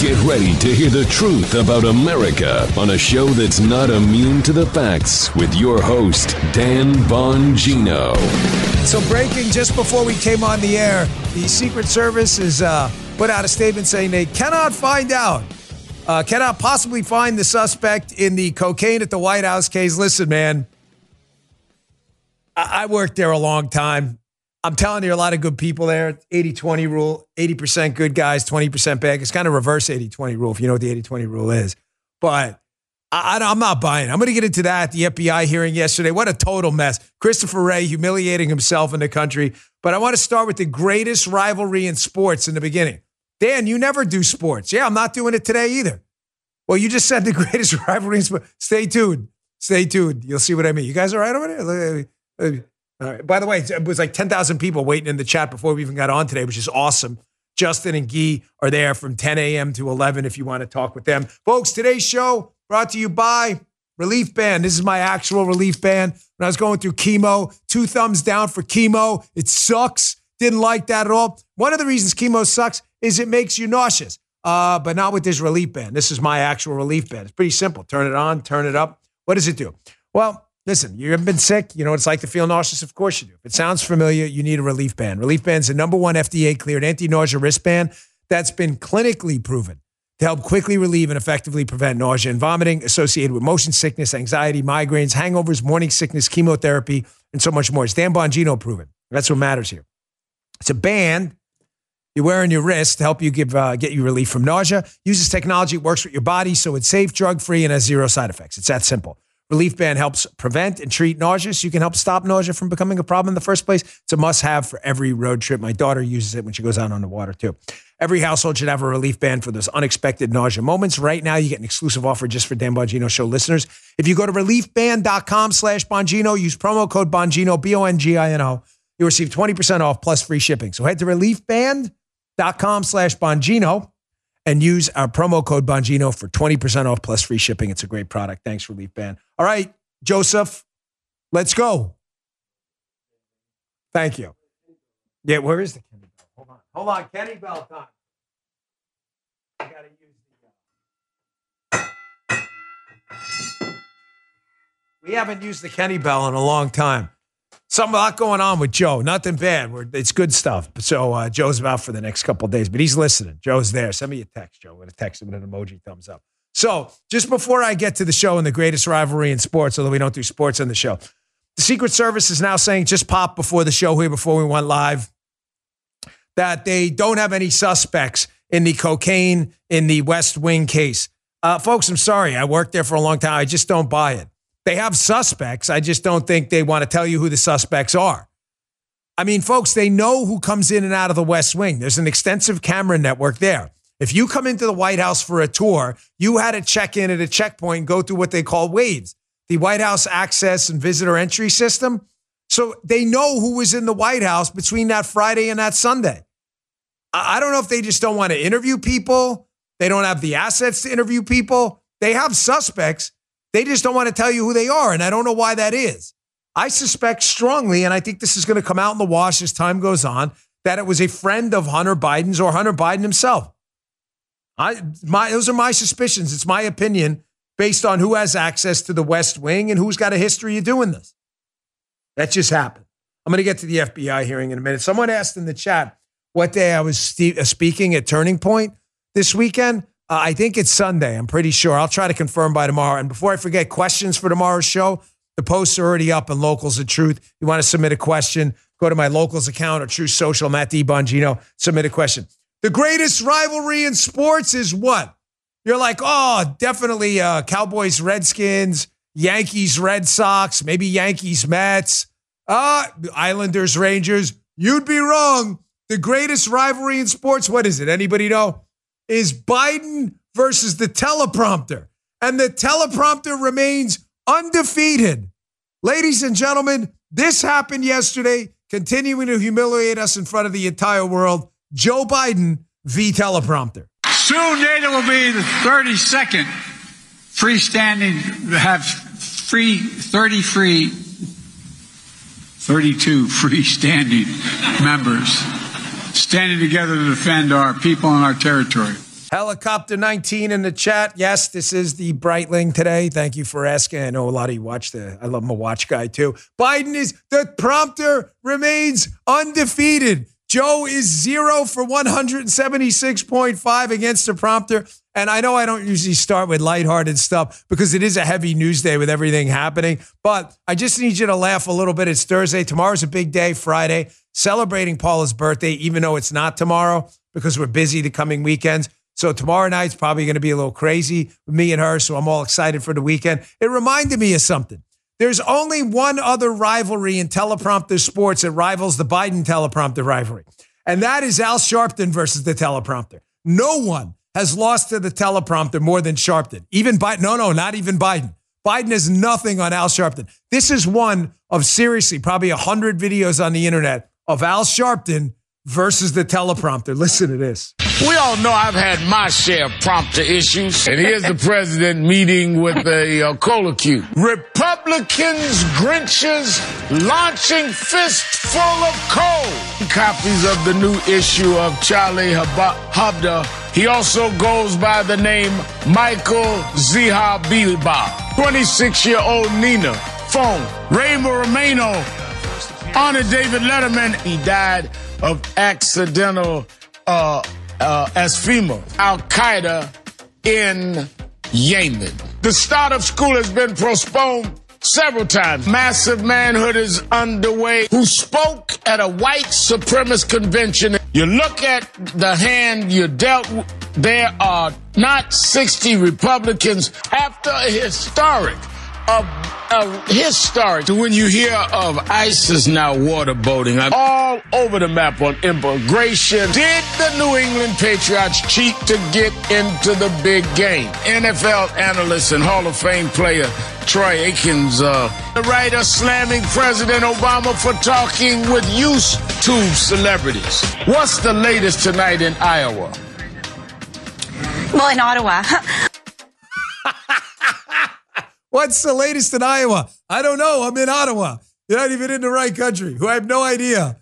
Get ready to hear the truth about America on a show that's not immune to the facts with your host, Dan Bongino. So, breaking just before we came on the air, the Secret Service has uh, put out a statement saying they cannot find out, uh, cannot possibly find the suspect in the cocaine at the White House case. Listen, man, I, I worked there a long time. I'm telling you, a lot of good people there. 80 20 rule, 80% good guys, 20% bad. It's kind of reverse 80 20 rule, if you know what the 80 20 rule is. But I, am not buying. I'm going to get into that. The FBI hearing yesterday. What a total mess. Christopher Wray humiliating himself in the country. But I want to start with the greatest rivalry in sports in the beginning. Dan, you never do sports. Yeah, I'm not doing it today either. Well, you just said the greatest rivalry in sports. Stay tuned. Stay tuned. You'll see what I mean. You guys all right over there? All right. By the way, it was like 10,000 people waiting in the chat before we even got on today, which is awesome. Justin and Guy are there from 10 a.m. to 11 if you want to talk with them. Folks, today's show brought to you by Relief Band. This is my actual relief band. When I was going through chemo, two thumbs down for chemo. It sucks. Didn't like that at all. One of the reasons chemo sucks is it makes you nauseous, uh, but not with this relief band. This is my actual relief band. It's pretty simple. Turn it on, turn it up. What does it do? Well, Listen, you haven't been sick. You know what it's like to feel nauseous? Of course you do. If it sounds familiar, you need a relief band. Relief band's the number one FDA cleared anti nausea wristband that's been clinically proven to help quickly relieve and effectively prevent nausea and vomiting associated with motion sickness, anxiety, migraines, hangovers, morning sickness, chemotherapy, and so much more. It's Dan Bongino proven. That's what matters here. It's a band you wear on your wrist to help you give uh, get you relief from nausea. Uses technology, works with your body, so it's safe, drug free, and has zero side effects. It's that simple. Relief Band helps prevent and treat nausea. So you can help stop nausea from becoming a problem in the first place. It's a must have for every road trip. My daughter uses it when she goes out on the water too. Every household should have a relief band for those unexpected nausea moments. Right now, you get an exclusive offer just for Dan Bongino Show listeners. If you go to reliefband.com slash Bongino, use promo code Bongino, B O N G I N O, you'll receive 20% off plus free shipping. So head to reliefband.com slash Bongino and use our promo code Bongino for 20% off plus free shipping. It's a great product. Thanks, Relief Band. All right, Joseph, let's go. Thank you. Yeah, where is the Kenny Bell? Hold on. Hold on. Kenny Bell time. I got to use the. Uh... We haven't used the Kenny Bell in a long time some lot going on with Joe. Nothing bad. We're, it's good stuff. So uh, Joe's about for the next couple days, but he's listening. Joe's there. Send me a text, Joe. I'm to text him with an emoji thumbs up. So just before I get to the show and the greatest rivalry in sports, although we don't do sports on the show, the Secret Service is now saying just pop before the show here, before we went live, that they don't have any suspects in the cocaine in the West Wing case. Uh, folks, I'm sorry. I worked there for a long time. I just don't buy it. They have suspects. I just don't think they want to tell you who the suspects are. I mean, folks, they know who comes in and out of the West Wing. There's an extensive camera network there. If you come into the White House for a tour, you had to check in at a checkpoint, go through what they call WAVES, the White House Access and Visitor Entry System. So they know who was in the White House between that Friday and that Sunday. I don't know if they just don't want to interview people. They don't have the assets to interview people. They have suspects. They just don't want to tell you who they are. And I don't know why that is. I suspect strongly, and I think this is going to come out in the wash as time goes on, that it was a friend of Hunter Biden's or Hunter Biden himself. I, my, those are my suspicions. It's my opinion based on who has access to the West Wing and who's got a history of doing this. That just happened. I'm going to get to the FBI hearing in a minute. Someone asked in the chat what day I was uh, speaking at Turning Point this weekend. Uh, I think it's Sunday. I'm pretty sure. I'll try to confirm by tomorrow. And before I forget, questions for tomorrow's show. The posts are already up on Locals of Truth. You want to submit a question? Go to my Locals account or Truth Social, Matt D. Bongino. Submit a question. The greatest rivalry in sports is what? You're like, oh, definitely uh, Cowboys, Redskins, Yankees, Red Sox, maybe Yankees, Mets, uh, Islanders, Rangers. You'd be wrong. The greatest rivalry in sports, what is it? Anybody know? is Biden versus the teleprompter. And the teleprompter remains undefeated. Ladies and gentlemen, this happened yesterday, continuing to humiliate us in front of the entire world. Joe Biden v. teleprompter. Soon NATO will be the 32nd freestanding, have free, 30 free, 32 freestanding members standing together to defend our people and our territory. Helicopter 19 in the chat. Yes, this is the Breitling today. Thank you for asking. I know a lot of you watch the, I love my watch guy too. Biden is, the prompter remains undefeated. Joe is zero for 176.5 against the prompter. And I know I don't usually start with lighthearted stuff because it is a heavy news day with everything happening, but I just need you to laugh a little bit. It's Thursday. Tomorrow's a big day, Friday, celebrating Paula's birthday, even though it's not tomorrow because we're busy the coming weekends. So tomorrow night's probably going to be a little crazy with me and her. So I'm all excited for the weekend. It reminded me of something. There's only one other rivalry in teleprompter sports that rivals the Biden teleprompter rivalry, and that is Al Sharpton versus the teleprompter. No one has lost to the teleprompter more than Sharpton. Even Biden, no, no, not even Biden. Biden is nothing on Al Sharpton. This is one of seriously probably 100 videos on the internet of Al Sharpton versus the teleprompter. Listen to this. We all know I've had my share of prompter issues. And here's the president meeting with a uh, cola cube. Republicans, Grinches, launching fistful of coal. Copies of the new issue of Charlie Hebdo. He also goes by the name Michael Ziha Bilba. 26 year old Nina. Phone. Ray Romano. Honor David Letterman. He died of accidental uh, uh, FEMA, Al Qaeda in Yemen. The start of school has been postponed several times. Massive manhood is underway. Who spoke at a white supremacist convention? You look at the hand you dealt. There are not 60 Republicans after a historic a, historic when you hear of ISIS now waterboating all over the map on immigration. Did the New England Patriots cheat to get into the big game? NFL analyst and Hall of Fame player Troy Aikens, uh, the writer slamming President Obama for talking with YouTube celebrities. What's the latest tonight in Iowa? Well, in Ottawa. What's the latest in Iowa? I don't know. I'm in Ottawa. You're not even in the right country. Who I have no idea.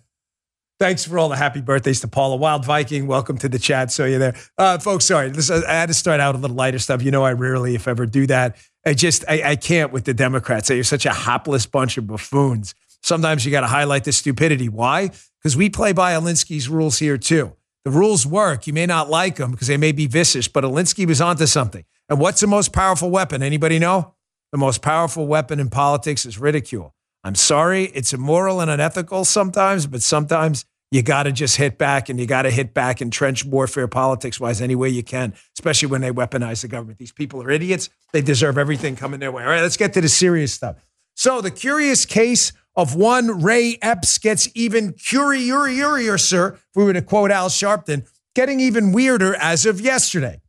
Thanks for all the happy birthdays to Paula Wild Viking. Welcome to the chat. So you're there, uh, folks. Sorry, this, I had to start out a little lighter stuff. You know, I rarely, if ever, do that. I just, I, I can't with the Democrats. You're such a hapless bunch of buffoons. Sometimes you got to highlight the stupidity. Why? Because we play by Alinsky's rules here too. The rules work. You may not like them because they may be vicious, but Alinsky was onto something. And what's the most powerful weapon? Anybody know? The most powerful weapon in politics is ridicule. I'm sorry, it's immoral and unethical sometimes, but sometimes you got to just hit back and you got to hit back in trench warfare politics wise any way you can, especially when they weaponize the government. These people are idiots. They deserve everything coming their way. All right, let's get to the serious stuff. So, the curious case of one Ray Epps gets even curiouser, sir, if we were to quote Al Sharpton, getting even weirder as of yesterday.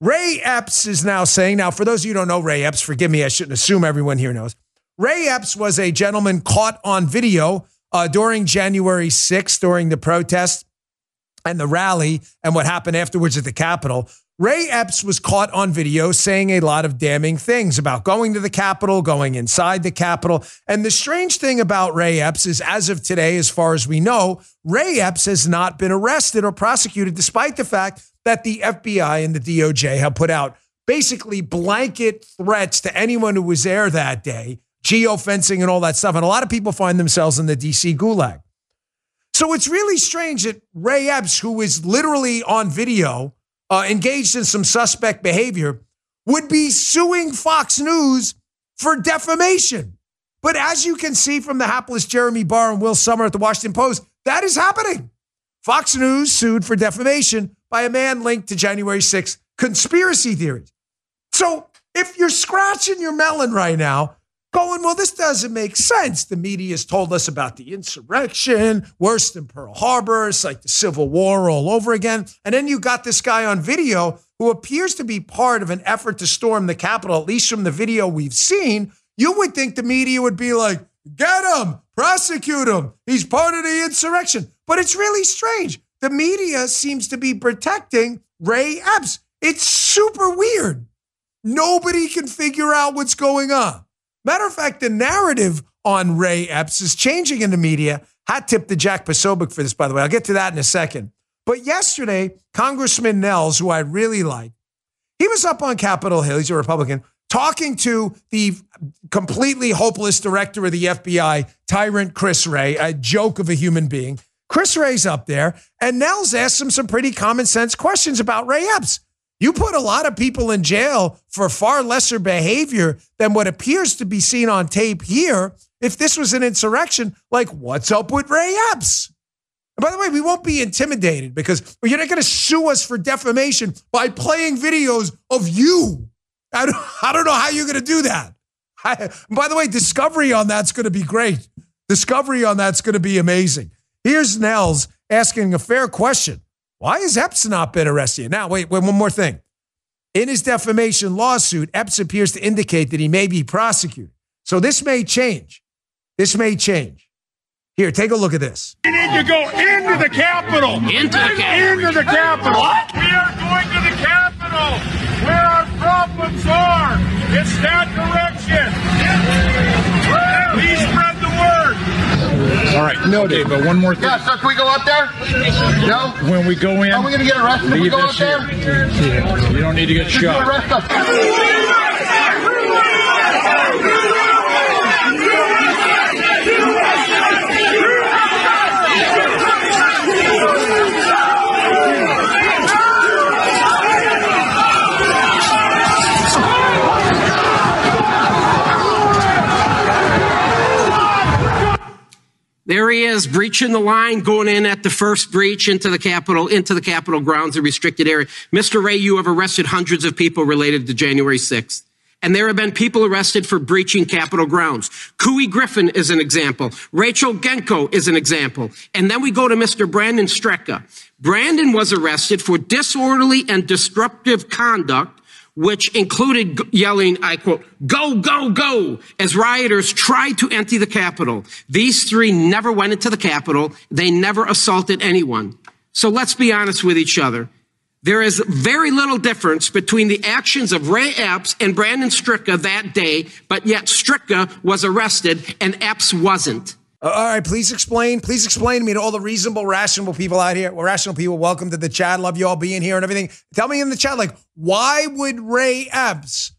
Ray Epps is now saying, now, for those of you who don't know Ray Epps, forgive me, I shouldn't assume everyone here knows. Ray Epps was a gentleman caught on video uh, during January 6th, during the protest and the rally and what happened afterwards at the Capitol. Ray Epps was caught on video saying a lot of damning things about going to the Capitol, going inside the Capitol. And the strange thing about Ray Epps is, as of today, as far as we know, Ray Epps has not been arrested or prosecuted, despite the fact that the FBI and the DOJ have put out basically blanket threats to anyone who was there that day, geofencing and all that stuff. And a lot of people find themselves in the DC gulag. So it's really strange that Ray Epps, who is literally on video, uh, engaged in some suspect behavior, would be suing Fox News for defamation. But as you can see from the hapless Jeremy Barr and Will Sommer at the Washington Post, that is happening. Fox News sued for defamation by a man linked to January 6th conspiracy theories. So if you're scratching your melon right now, going, well, this doesn't make sense. The media has told us about the insurrection, worse than Pearl Harbor. It's like the Civil War all over again. And then you got this guy on video who appears to be part of an effort to storm the Capitol, at least from the video we've seen. You would think the media would be like, get him, prosecute him. He's part of the insurrection. But it's really strange the media seems to be protecting Ray Epps. It's super weird. Nobody can figure out what's going on. Matter of fact, the narrative on Ray Epps is changing in the media. Hat tip to Jack Posobiec for this, by the way. I'll get to that in a second. But yesterday, Congressman Nehls, who I really like, he was up on Capitol Hill. He's a Republican, talking to the completely hopeless director of the FBI, tyrant Chris Wray, a joke of a human being. Chris Wray's up there, and Nehls asked him some pretty common sense questions about Ray Epps. You put a lot of people in jail for far lesser behavior than what appears to be seen on tape here. If this was an insurrection, like what's up with Ray Epps? And by the way, we won't be intimidated because you're not going to sue us for defamation by playing videos of you. I don't, I don't know how you're going to do that. I, by the way, discovery on that's going to be great. Discovery on that's going to be amazing. Here's Nehls asking a fair question. Why has Epps not been arrested? Now, wait, wait, one more thing. In his defamation lawsuit, Epps appears to indicate that he may be prosecuted. So this may change. This may change. Here, take a look at this. We need to go into the Capitol. Into the Capitol. Into the Capitol. What? We are going to the Capitol where our problems are. It's that direction. Please spread the word. All right, No, Okay, but one more thing. Yeah, so can we go up there? No? When we go in, Are we going to get arrested if we go up there? Yeah, you don't need to get you shot. There he is, breaching the line, going in at the first breach into the Capitol, into the Capitol grounds, a restricted area. Mr. Wray, you have arrested hundreds of people related to January 6th. And there have been people arrested for breaching Capitol grounds. Couy Griffin is an example. Rachel Genko is an example. And then we go to Mr. Brandon Straka. Brandon was arrested for disorderly and disruptive conduct which included yelling, I quote, go, go, go, as rioters tried to empty the Capitol. These three never went into the Capitol. They never assaulted anyone. So let's be honest with each other. There is very little difference between the actions of Ray Epps and Brandon Straka that day, but yet Straka was arrested and Epps wasn't. Uh, all right, please explain. Please explain to me to all the reasonable, rational people out here. Well, rational people, welcome to the chat. Love you all being here and everything. Tell me in the chat, like, why would Ray Epps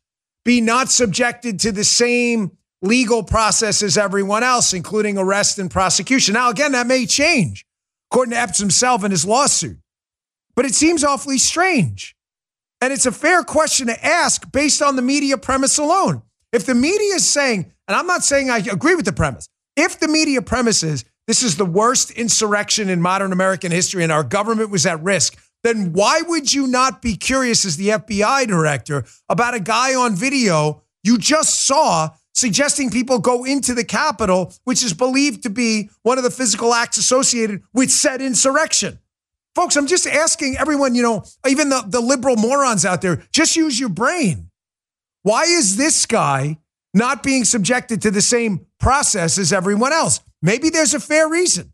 be not subjected to the same legal process as everyone else, including arrest and prosecution? Now, again, that may change, according to Epps himself in his lawsuit, but it seems awfully strange. And it's a fair question to ask based on the media premise alone. If the media is saying, and I'm not saying I agree with the premise, if the media premises this is the worst insurrection in modern American history and our government was at risk, then why would you not be curious as the FBI director about a guy on video you just saw suggesting people go into the Capitol, which is believed to be one of the physical acts associated with said insurrection? Folks, I'm just asking everyone, you know, even the, the liberal morons out there, just use your brain. Why is this guy not being subjected to the same process as everyone else? Maybe there's a fair reason.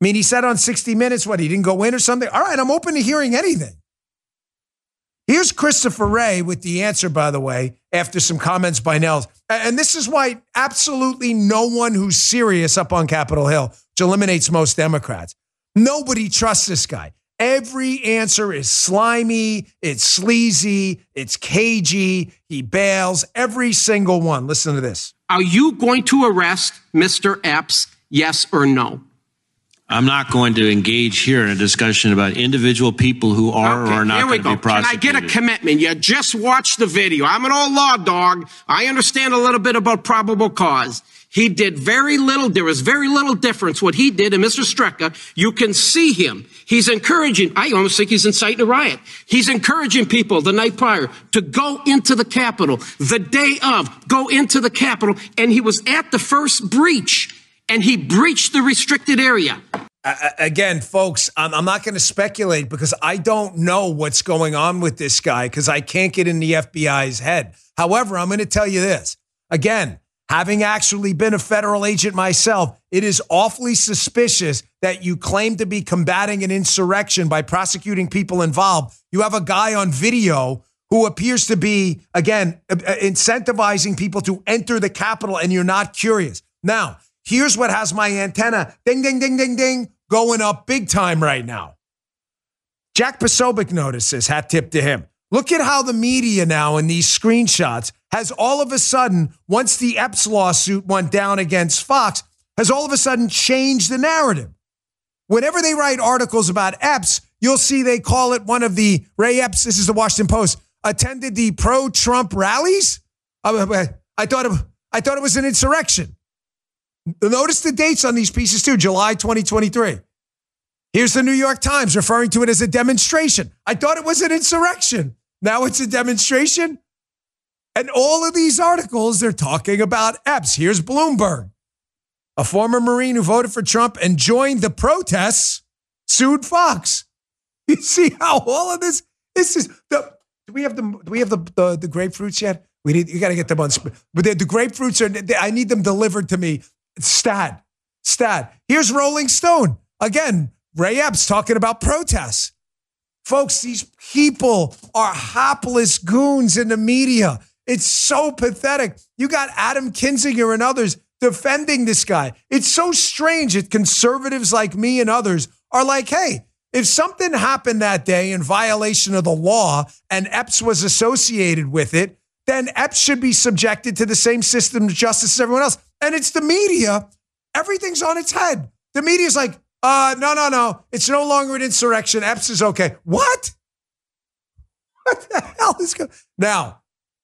I mean, he said on 60 Minutes, what, he didn't go in or something? All right, I'm open to hearing anything. Here's Christopher Wray with the answer, by the way, after some comments by Nehls. And this is why absolutely no one who's serious up on Capitol Hill, which eliminates most Democrats, nobody trusts this guy. Every answer is slimy, it's sleazy, it's cagey. He bails every single one. Listen to this. Are you going to arrest Mr. Epps? Yes or no? I'm not going to engage here in a discussion about individual people who are or are not here we going to be go. Can I get a commitment? You just watched the video. I'm an old law dog. I understand a little bit about probable cause. He did very little. There was very little difference what he did and Mr. Straka. You can see him. He's encouraging. I almost think he's inciting a riot. He's encouraging people the night prior to go into the Capitol, the day of, go into the Capitol, and he was at the first breach, and he breached the restricted area. Again, folks, I'm not going to speculate because I don't know what's going on with this guy because I can't get in the FBI's head. However, I'm going to tell you this again. Having actually been a federal agent myself, it is awfully suspicious that you claim to be combating an insurrection by prosecuting people involved. You have a guy on video who appears to be, again, uh, uh, incentivizing people to enter the Capitol, and you're not curious. Now, here's what has my antenna ding, ding, ding, ding, ding going up big time right now. Jack Posobiec notices, hat tip to him. Look at how the media now in these screenshots has all of a sudden, once the Epps lawsuit went down against Fox, has all of a sudden changed the narrative. Whenever they write articles about Epps, you'll see they call it one of the Ray Epps, this is the Washington Post, attended the pro Trump rallies. I, I, thought it, I thought it was an insurrection. Notice the dates on these pieces too July 2023. Here's the New York Times referring to it as a demonstration. I thought it was an insurrection. Now it's a demonstration. And all of these articles, they're talking about Epps. Here's Bloomberg. A former Marine who voted for Trump and joined the protests sued Fox. You see how all of this, this is the, do we have the, do we have the, the, the grapefruits yet? We need, you got to get them on, but the, grapefruits are, they, I need them delivered to me. Stat, stat. Here's Rolling Stone. Again, Ray Epps talking about protests. Folks, these people are hapless goons in the media. It's so pathetic. You got Adam Kinzinger and others defending this guy. It's so strange that conservatives like me and others are like, hey, if something happened that day in violation of the law and Epps was associated with it, then Epps should be subjected to the same system of justice as everyone else. And it's the media. Everything's on its head. The media's like, uh, no, no, no. It's no longer an insurrection. Epps is okay. What? What the hell is going Now,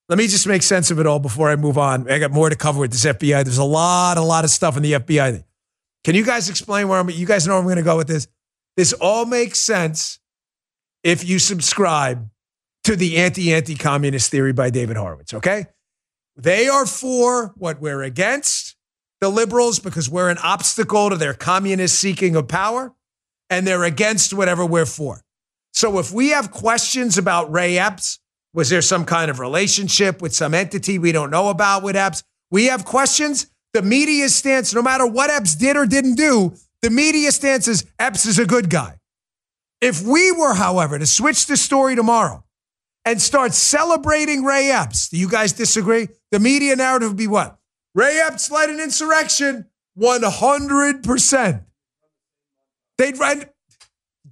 let me just make sense of it all before I move on. I got more to cover with this FBI. There's a lot, a lot of stuff in the FBI. Can you guys explain where I'm? You guys know where I'm going to go with this. This all makes sense if you subscribe to the anti-anti communist theory by David Horowitz. Okay, they are for what we're against the liberals because we're an obstacle to their communist seeking of power, and they're against whatever we're for. So if we have questions about Ray Epps, was there some kind of relationship with some entity we don't know about with Epps? We have questions. The media stance, no matter what Epps did or didn't do, the media stance is Epps is a good guy. If we were, however, to switch the story tomorrow and start celebrating Ray Epps, do you guys disagree? The media narrative would be what? Ray Epps led an insurrection 100%. They'd run,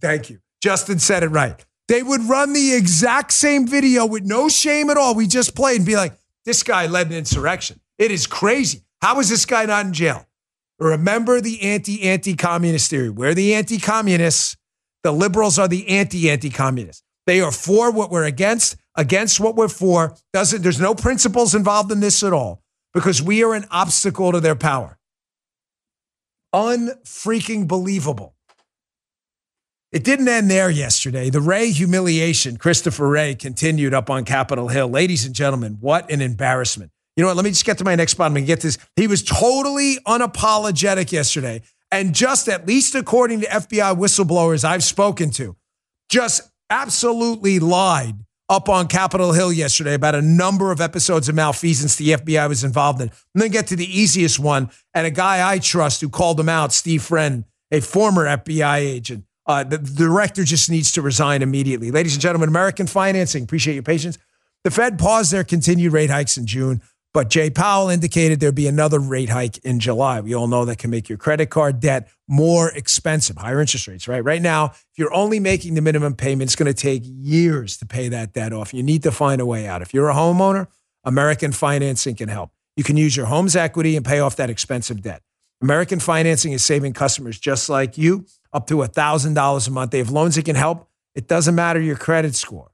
thank you. Justin said it right. They would run the exact same video with no shame at all. We just played and be like, this guy led an insurrection. It is crazy. How is this guy not in jail? Remember the anti anti communist theory. We're the anti communists. The liberals are the anti anti communists. They are for what we're against, against what we're for. Doesn't there's no principles involved in this at all because we are an obstacle to their power. Unfreaking believable. It didn't end there yesterday. The Wray humiliation, Christopher Wray, continued up on Capitol Hill. Ladies and gentlemen, what an embarrassment. You know what? Let me just get to my next spot and get this. He was totally unapologetic yesterday. And just at least according to FBI whistleblowers I've spoken to, just absolutely lied up on Capitol Hill yesterday about a number of episodes of malfeasance the FBI was involved in. And then get to the easiest one and a guy I trust who called him out, Steve Friend, a former FBI agent. Uh, the, the director just needs to resign immediately. Ladies and gentlemen, American financing, appreciate your patience. The Fed paused their continued rate hikes in June, but Jay Powell indicated there'd be another rate hike in July. We all know that can make your credit card debt more expensive, higher interest rates, right? Right now, if you're only making the minimum payment, it's going to take years to pay that debt off. You need to find a way out. If you're a homeowner, American Financing can help. You can use your home's equity and pay off that expensive debt. American Financing is saving customers just like you up to $1,000 a month. They have loans that can help. It doesn't matter your credit score.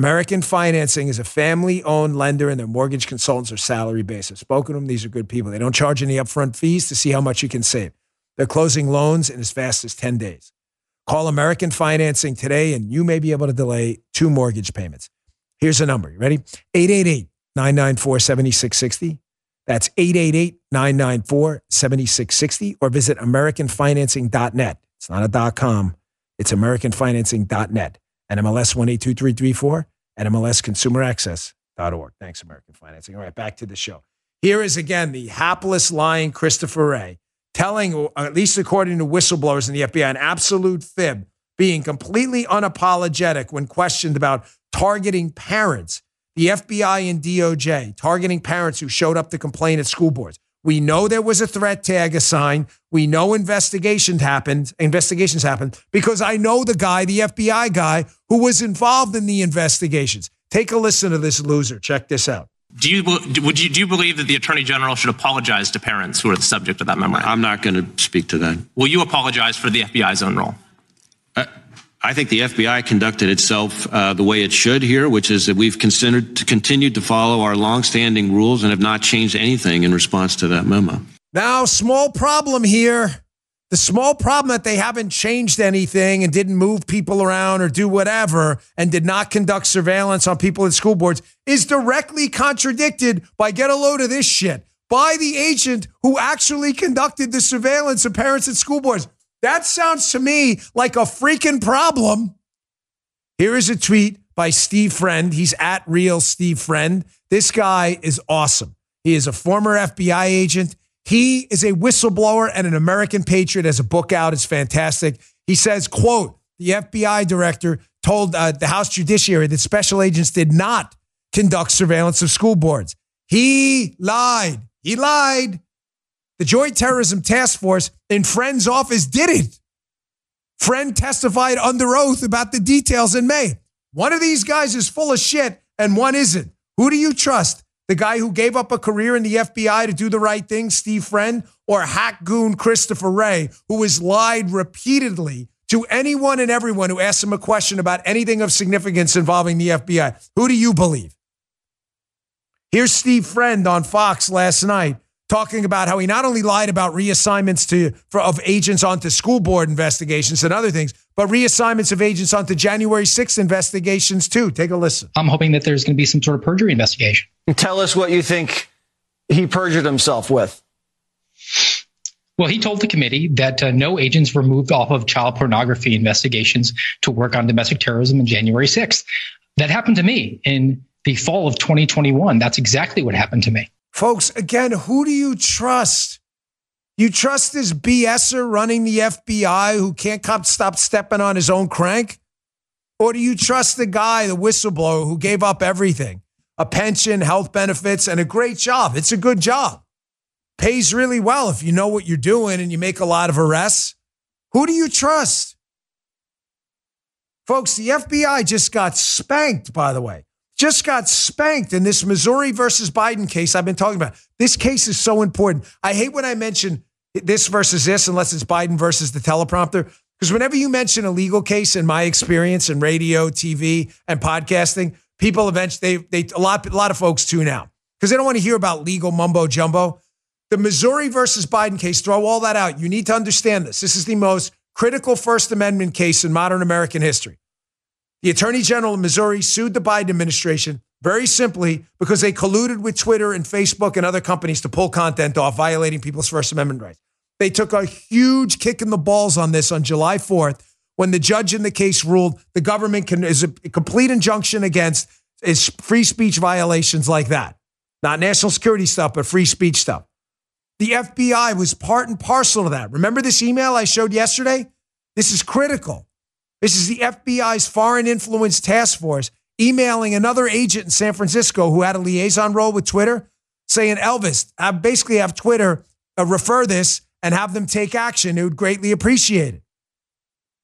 American Financing is a family owned lender and their mortgage consultants are salary based. I've spoken to them. These are good people. They don't charge any upfront fees to see how much you can save. They're closing loans in as fast as 10 days. Call American Financing today and you may be able to delay two mortgage payments. Here's a number. You ready? 888 994 7660. That's 888 994 7660 or visit AmericanFinancing.net. It's not a dot com. it's AmericanFinancing.net and MLS 182334 and MLSConsumerAccess.org. Thanks, American Financing. All right, back to the show. Here is again the hapless, lying Christopher Wray telling, at least according to whistleblowers in the FBI, an absolute fib, being completely unapologetic when questioned about targeting parents the FBI and DOJ targeting parents who showed up to complain at school boards. We know there was a threat tag assigned. We know investigations happened. Investigations happened because I know the guy, the FBI guy, who was involved in the investigations. Take a listen to this loser. Check this out. Do you would you do you believe that the attorney general should apologize to parents who are the subject of that memorandum? I'm not going to speak to that. Will you apologize for the FBI's own role? I think the FBI conducted itself uh, the way it should here, which is that we've considered to continued to follow our longstanding rules and have not changed anything in response to that memo. Now, small problem here. The small problem that they haven't changed anything and didn't move people around or do whatever and did not conduct surveillance on people at school boards is directly contradicted by get a load of this shit by the agent who actually conducted the surveillance of parents at school boards. That sounds to me like a freaking problem. Here is a tweet by Steve Friend. He's at real Steve Friend. This guy is awesome. He is a former FBI agent. He is a whistleblower and an American patriot. Has a book out. It's fantastic. He says, "quote The FBI director told uh, the House Judiciary that special agents did not conduct surveillance of school boards. He lied. He lied. The Joint Terrorism Task Force in Friend's office did it. Friend testified under oath about the details in May. One of these guys is full of shit and one isn't. Who do you trust? The guy who gave up a career in the FBI to do the right thing, Steve Friend, or hack goon Christopher Wray, who has lied repeatedly to anyone and everyone who asks him a question about anything of significance involving the FBI? Who do you believe? Here's Steve Friend on Fox last night talking about how he not only lied about reassignments to for, of agents onto school board investigations and other things, but reassignments of agents onto January 6th investigations too. Take a listen. I'm hoping that there's going to be some sort of perjury investigation. Tell us what you think he perjured himself with. Well, he told the committee that uh, no agents were moved off of child pornography investigations to work on domestic terrorism on January 6th. That happened to me in the fall of 2021. That's exactly what happened to me. Folks, again, who do you trust? You trust this BSer running the FBI who can't stop stepping on his own crank? Or do you trust the guy, the whistleblower who gave up everything? A pension, health benefits, and a great job. It's a good job. Pays really well if you know what you're doing and you make a lot of arrests. Who do you trust? Folks, the FBI just got spanked, by the way just got spanked in this Missouri versus Biden case I've been talking about. This case is so important. I hate when I mention this versus this, unless it's Biden versus the teleprompter. Because whenever you mention a legal case, in my experience in radio, TV, and podcasting, people eventually they they a lot a lot of folks tune out because they don't want to hear about legal mumbo jumbo. The Missouri versus Biden case, throw all that out. You need to understand this. This is the most critical First Amendment case in modern American history. The Attorney General of Missouri sued the Biden administration very simply because they colluded with Twitter and Facebook and other companies to pull content off, violating people's First Amendment rights. They took a huge kick in the balls on this on July 4th when the judge in the case ruled the government can is a complete injunction against is free speech violations like that. Not national security stuff, but free speech stuff. The FBI was part and parcel of that. Remember this email I showed yesterday? This is critical. This is the FBI's Foreign Influence Task Force emailing another agent in San Francisco who had a liaison role with Twitter, saying, Elvis, I basically have Twitter uh, refer this and have them take action. It would greatly appreciate it.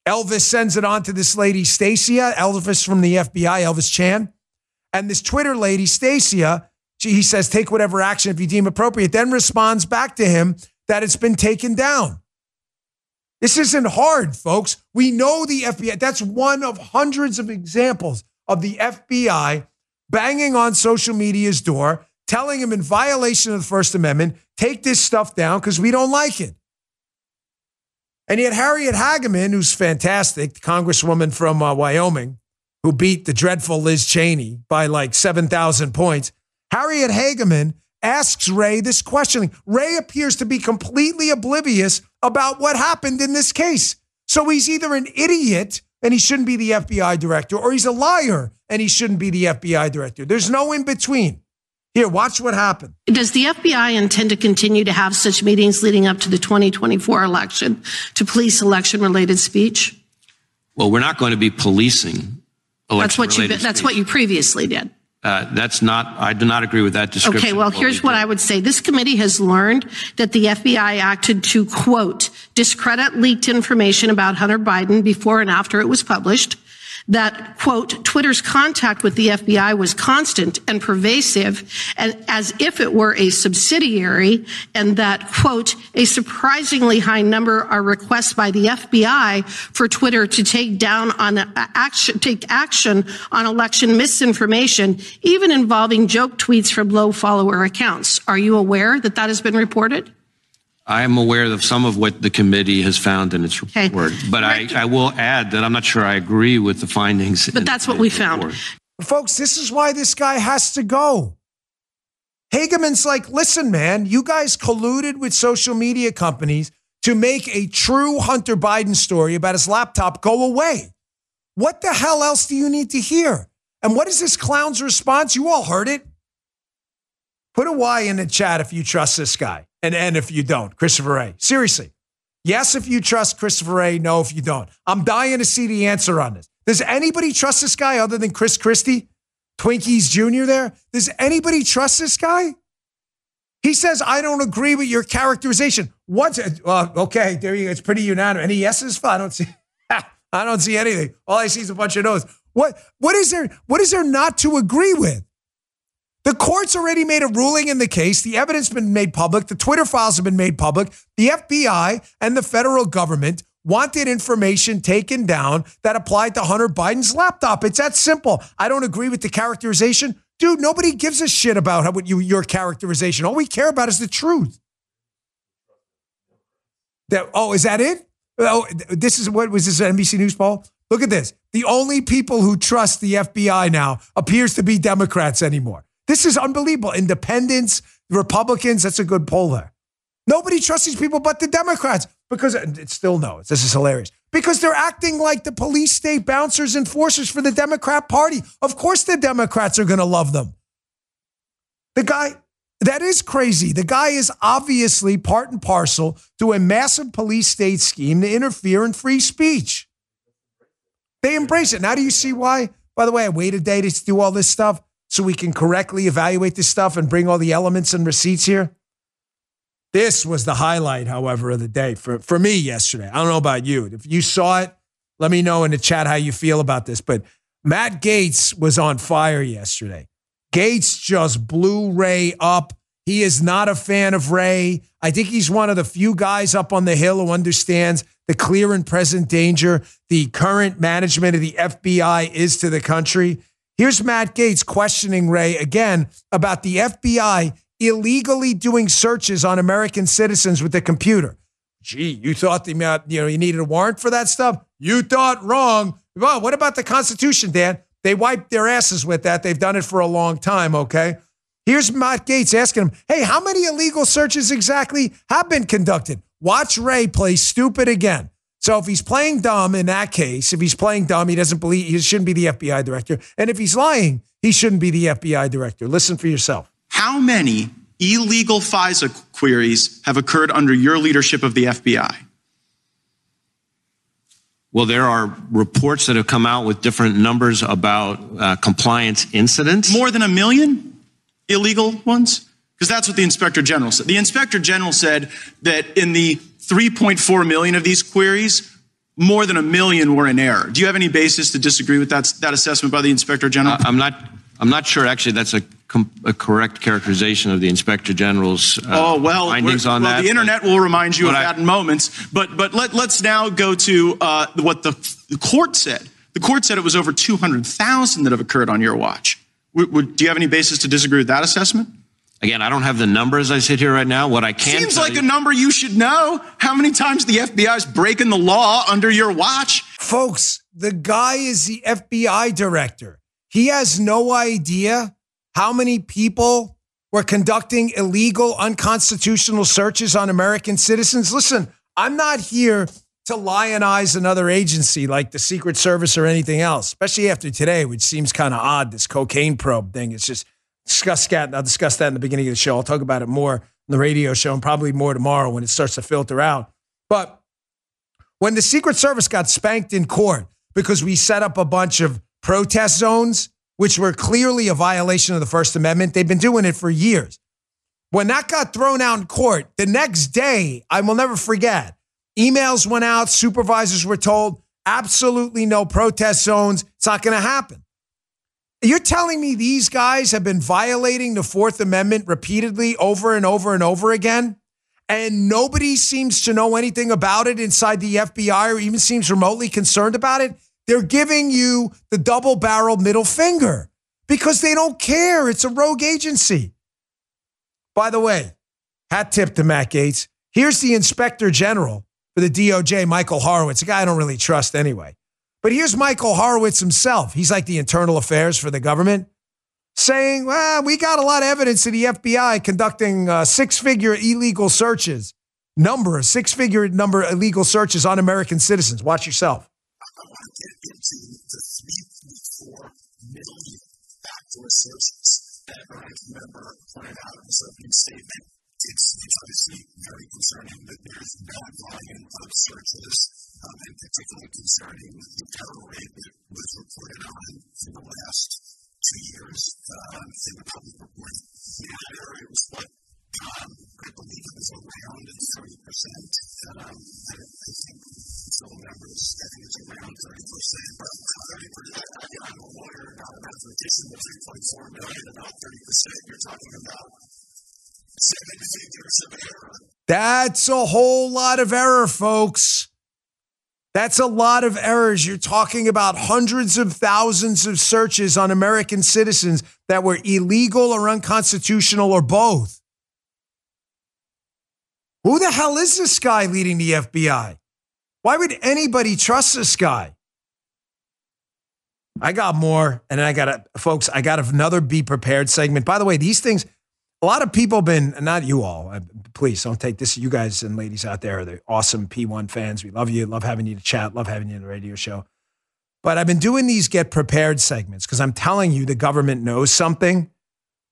Elvis sends it on to this lady, Stacia, Elvis from the FBI, Elvis Chan. And this Twitter lady, Stacia, she, he says, take whatever action if you deem appropriate, then responds back to him that it's been taken down. This isn't hard, folks. We know the FBI. That's one of hundreds of examples of the FBI banging on social media's door, telling him in violation of the First Amendment, take this stuff down because we don't like it. And yet, Harriet Hageman, who's fantastic, the congresswoman from uh, Wyoming, who beat the dreadful Liz Cheney by like 7,000 points, Harriet Hageman asks Wray this question. Wray appears to be completely oblivious about what happened in this case. So he's either an idiot and he shouldn't be the FBI director, or he's a liar and he shouldn't be the FBI director. There's no in between. Here, watch what happened. Does the FBI intend to continue to have such meetings leading up to the 2024 election to police election related speech? Well, we're not going to be policing that's what you that's what you previously did. Uh, that's not, I do not agree with that description. Okay, well, what here's we what. I would say. This committee has learned that the FBI acted to, quote, discredit leaked information about Hunter Biden before and after it was published. That, quote, Twitter's contact with the FBI was constant and pervasive and as if it were a subsidiary and that, quote, a surprisingly high number are requests by the FBI for Twitter to take down on action, take action on election misinformation, even involving joke tweets from low follower accounts. Are you aware that that has been reported? I am aware of some of what the committee has found in its Okay. report, but I, I will add that I'm not sure I agree with the findings. But that's what we found. Folks, this is why this guy has to go. Hageman's like, listen, man, you guys colluded with social media companies to make a true Hunter Biden story about his laptop go away. What the hell else do you need to hear? And what is this clown's response? You all heard it. Put a Y in the chat if you trust this guy, and N if you don't. Christopher Wray. Seriously. Yes, if you trust Christopher Wray. No, if you don't. I'm dying to see the answer on this. Does anybody trust this guy other than Chris Christie? Twinkies Jr. there? Does anybody trust this guy? He says, I don't agree with your characterization. What's it? Okay, there you go. It's pretty unanimous. Any yeses? I don't see I don't see anything. All I see is a bunch of no's. What what is there what is there not to agree with? The court's already made a ruling in the case. The evidence has been made public. The Twitter files have been made public. The FBI and the federal government wanted information taken down that applied to Hunter Biden's laptop. It's that simple. I don't agree with the characterization. Dude, nobody gives a shit about how, you, your characterization. All we care about is the truth. That, oh, is that it? Oh, this is what was this NBC News poll? Look at this. The only people who trust the FBI now appears to be Democrats anymore. This is unbelievable. Independents, Republicans, that's a good poll there. Nobody trusts these people but the Democrats because it's still no. This is hilarious. Because they're acting like the police state bouncers and enforcers for the Democrat Party. Of course, the Democrats are going to love them. The guy, that is crazy. The guy is obviously part and parcel to a massive police state scheme to interfere in free speech. They embrace it. Now, do you see why? By the way, I waited a day to do all this stuff so we can correctly evaluate this stuff and bring all the elements and receipts here. This was the highlight, however, of the day for, for me yesterday. I don't know about you. If you saw it, let me know in the chat how you feel about this. But Matt Gaetz was on fire yesterday. Gaetz just blew Wray up. He is not a fan of Wray. I think he's one of the few guys up on the Hill who understands the clear and present danger the current management of the FBI is to the country. Here's Matt Gaetz questioning Wray again about the FBI illegally doing searches on American citizens with the computer. Gee, you thought the you know you needed a warrant for that stuff? You thought wrong. Well, what about the Constitution, Dan? They wiped their asses with that. They've done it for a long time, okay? Here's Matt Gaetz asking him, hey, how many illegal searches exactly have been conducted? Watch Wray play stupid again. So if he's playing dumb in that case, if he's playing dumb, he doesn't believe he shouldn't be the FBI director. And if he's lying, he shouldn't be the FBI director. Listen for yourself. How many illegal FISA queries have occurred under your leadership of the FBI? Well, there are reports that have come out with different numbers about uh, compliance incidents. More than a million illegal ones? Because that's what the inspector general said. The inspector general said that in the 3.4 million of these queries, more than a million were in error. Do you have any basis to disagree with that, that assessment by the inspector general? Uh, I'm not. I'm not sure. Actually, that's a, com- a correct characterization of the inspector general's uh, oh well, findings on well, that. the internet will remind you of I- that in moments. But but let let's now go to uh, what the, the court said. The court said it was over 200,000 that have occurred on your watch. Would, would, do you have any basis to disagree with that assessment? Again, I don't have the numbers I sit here right now. What I can Seems tell like you- a number you should know. How many times the FBI is breaking the law under your watch? Folks, the guy is the FBI director. He has no idea how many people were conducting illegal, unconstitutional searches on American citizens. Listen, I'm not here to lionize another agency like the Secret Service or anything else, especially after today, which seems kind of odd. This cocaine probe thing. It's just discuss that. I'll discuss that in the beginning of the show. I'll talk about it more in the radio show and probably more tomorrow when it starts to filter out. But when the Secret Service got spanked in court because we set up a bunch of protest zones which were clearly a violation of the First Amendment. They've been doing it for years. When that got thrown out in court, the next day, I will never forget, emails went out, supervisors were told, absolutely no protest zones. It's not going to happen. You're telling me these guys have been violating the Fourth Amendment repeatedly over and over and over again? And nobody seems to know anything about it inside the FBI or even seems remotely concerned about it. They're giving you the double barrel middle finger because they don't care. It's a rogue agency. By the way, hat tip to Matt Gaetz. Here's the inspector general for the DOJ, Michael Horowitz, a guy I don't really trust anyway. But here's Michael Horowitz himself. He's like the internal affairs for the government, saying, well, we got a lot of evidence of the FBI conducting uh, six figure illegal searches, number, six figure number illegal searches on American citizens. Watch yourself. that I remember pointed out in his opening statement. It's, it's obviously very concerning that there's that volume of searches, um, and particularly concerning the terror rate that was reported on for the last two years um, in the public reporting. Area was what um, I believe it was around 30%. Um, I, I think numbers, I think it's around 30%. But 30%, I'm a lawyer, not a mathematician, but 3.4 million, about 30%. You're talking about That's a whole lot of error, folks. That's a lot of errors. You're talking about hundreds of thousands of searches on American citizens that were illegal or unconstitutional or both. Who the hell is this guy leading the FBI? Why would anybody trust this guy? I got more, and I got a, folks. I got another be prepared segment. By the way, these things, a lot of people been not you all. uh, Please don't take this. You guys and ladies out there are the awesome P1 fans. We love you. Love having you to chat. Love having you in the radio show. But I've been doing these get prepared segments because I'm telling you the government knows something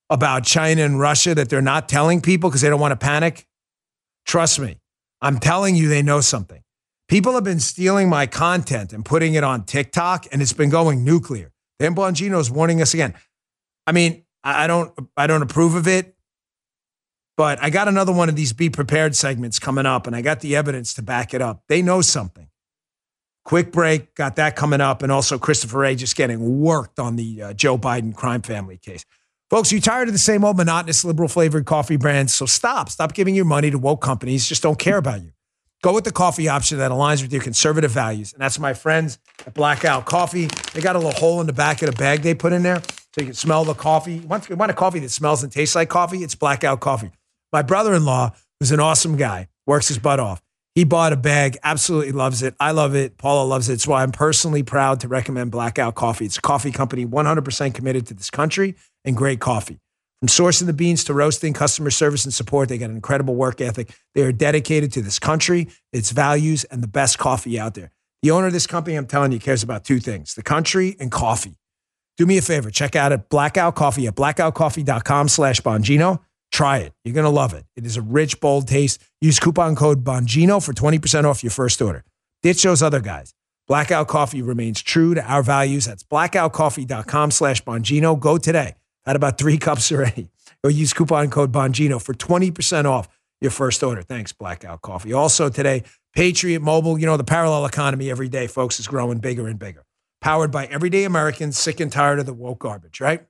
about China and Russia that they're not telling people because they don't want to panic. Trust me, I'm telling you, they know something. People have been stealing my content and putting it on TikTok, and it's been going nuclear. Dan Bongino is warning us again. I mean, I don't, I don't approve of it, but I got another one of these be prepared segments coming up, and I got the evidence to back it up. They know something. Quick break, got that coming up, and also Christopher Wray just getting worked on the uh, Joe Biden crime family case. Folks, you tired of the same old monotonous liberal flavored coffee brands? So stop. Stop giving your money to woke companies. Just don't care about you. Go with the coffee option that aligns with your conservative values. And that's my friends at Blackout Coffee. They got a little hole in the back of the bag they put in there so you can smell the coffee. Want, you want a coffee that smells and tastes like coffee? It's Blackout Coffee. My brother in law, who's an awesome guy, works his butt off. He bought a bag, absolutely loves it. I love it. Paula loves it. Why I'm personally proud to recommend Blackout Coffee. It's a coffee company 100% committed to this country and great coffee. From sourcing the beans to roasting, customer service and support, they got an incredible work ethic. They are dedicated to this country, its values, and the best coffee out there. The owner of this company, I'm telling you, cares about two things the country and coffee. Do me a favor, check out at Blackout Coffee at blackoutcoffee.com slash Bongino. Try it. You're going to love it. It is a rich, bold taste. Use coupon code Bongino for 20% off your first order. Ditch those other guys. Blackout Coffee remains true to our values. That's blackoutcoffee.com slash Bongino. Go today. Had about three cups already. Or use coupon code Bongino for 20% off your first order. Thanks, Blackout Coffee. Also today, Patriot Mobile. You know, the parallel economy every day, folks, is growing bigger and bigger. Powered by everyday Americans sick and tired of the woke garbage, right?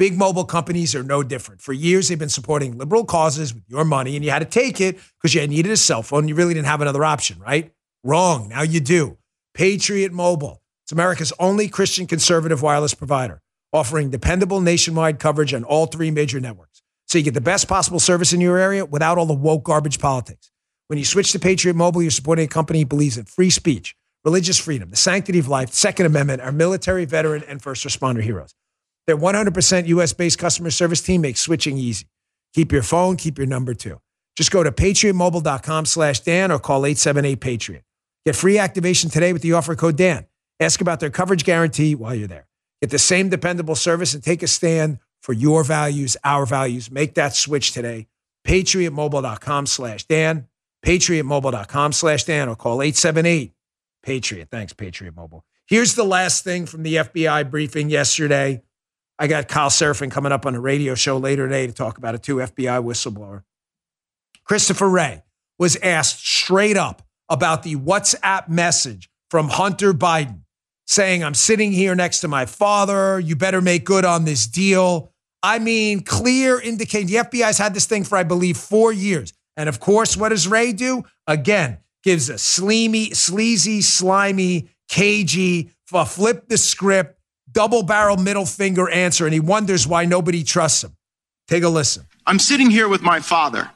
Big mobile companies are no different. For years, they've been supporting liberal causes with your money, and you had to take it because you needed a cell phone. You really didn't have another option, right? Wrong. Now you do. Patriot Mobile. It's America's only Christian conservative wireless provider, offering dependable nationwide coverage on all three major networks. So you get the best possible service in your area without all the woke garbage politics. When you switch to Patriot Mobile, you're supporting a company that believes in free speech, religious freedom, the sanctity of life, Second Amendment, our military, veteran, and first responder heroes. Their 100% US based customer service team makes switching easy. Keep your phone, keep your number too. Just go to patriotmobile.com slash Dan or call 878 Patriot. Get free activation today with the offer code Dan. Ask about their coverage guarantee while you're there. Get the same dependable service and take a stand for your values, our values. Make that switch today. Patriotmobile.com slash Dan. Patriotmobile.com slash Dan or call 878 Patriot. Thanks, Patriot Mobile. Here's the last thing from the FBI briefing yesterday. I got Kyle Seraphin coming up on a radio show later today to talk about it too, FBI whistleblower. Christopher Wray was asked straight up about the WhatsApp message from Hunter Biden saying, I'm sitting here next to my father. You better make good on this deal. I mean, clear indication. The FBI's had this thing for, I believe, four years. And of course, what does Wray do? Again, gives a sleamy, sleazy, slimy, cagey, flip the script, double barrel middle finger answer. And he wonders why nobody trusts him. Take a listen. I'm sitting here with my father.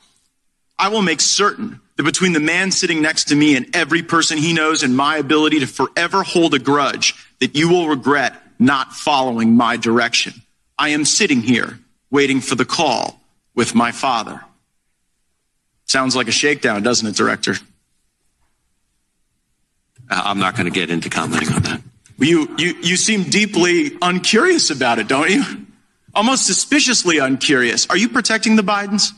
I will make certain that between the man sitting next to me and every person he knows and my ability to forever hold a grudge, that you will regret not following my direction. I am sitting here waiting for the call with my father. Sounds like a shakedown, doesn't it, Director? Uh, I'm not going to get into commenting on that. You, you, you seem deeply uncurious about it, don't you? Almost suspiciously uncurious. Are you protecting the Bidens?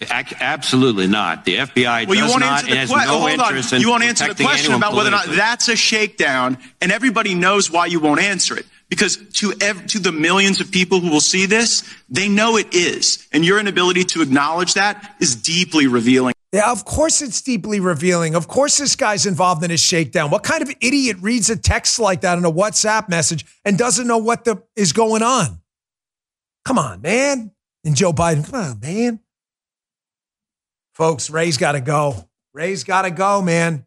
Absolutely not. The FBI well, does not answer the has que- no hold on. in You won't answer the question about whether or not that's a shakedown, and everybody knows why you won't answer it. Because to ev- to the millions of people who will see this, they know it is, and your inability to acknowledge that is deeply revealing. Yeah, of course it's deeply revealing. Of course this guy's involved in a shakedown. What kind of idiot reads a text like that in a WhatsApp message and doesn't know what the is going on? Come on, man. And Joe Biden, come on, man. Folks, Wray's got to go. Wray's got to go, man.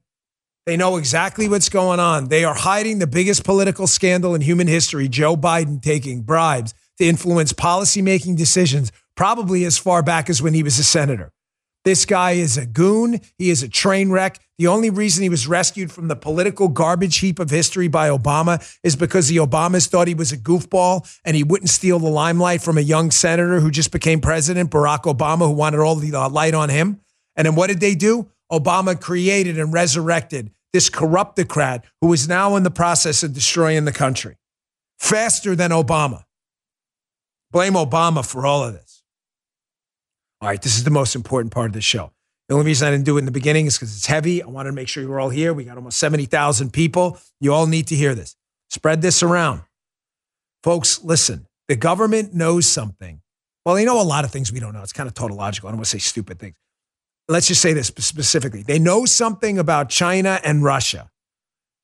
They know exactly what's going on. They are hiding the biggest political scandal in human history Joe Biden taking bribes to influence policymaking decisions, probably as far back as when he was a senator. This guy is a goon. He is a train wreck. The only reason he was rescued from the political garbage heap of history by Obama is because the Obamas thought he was a goofball and he wouldn't steal the limelight from a young senator who just became president, Barack Obama, who wanted all the uh, light on him. And then what did they do? Obama created and resurrected this corruptocrat who is now in the process of destroying the country faster than Obama. Blame Obama for all of this. All right, this is the most important part of the show. The only reason I didn't do it in the beginning is because it's heavy. I wanted to make sure you were all here. We got almost 70,000 people. You all need to hear this. Spread this around. Folks, listen, the government knows something. Well, they know a lot of things we don't know. It's kind of tautological. I don't want to say stupid things. Let's just say this specifically. They know something about China and Russia.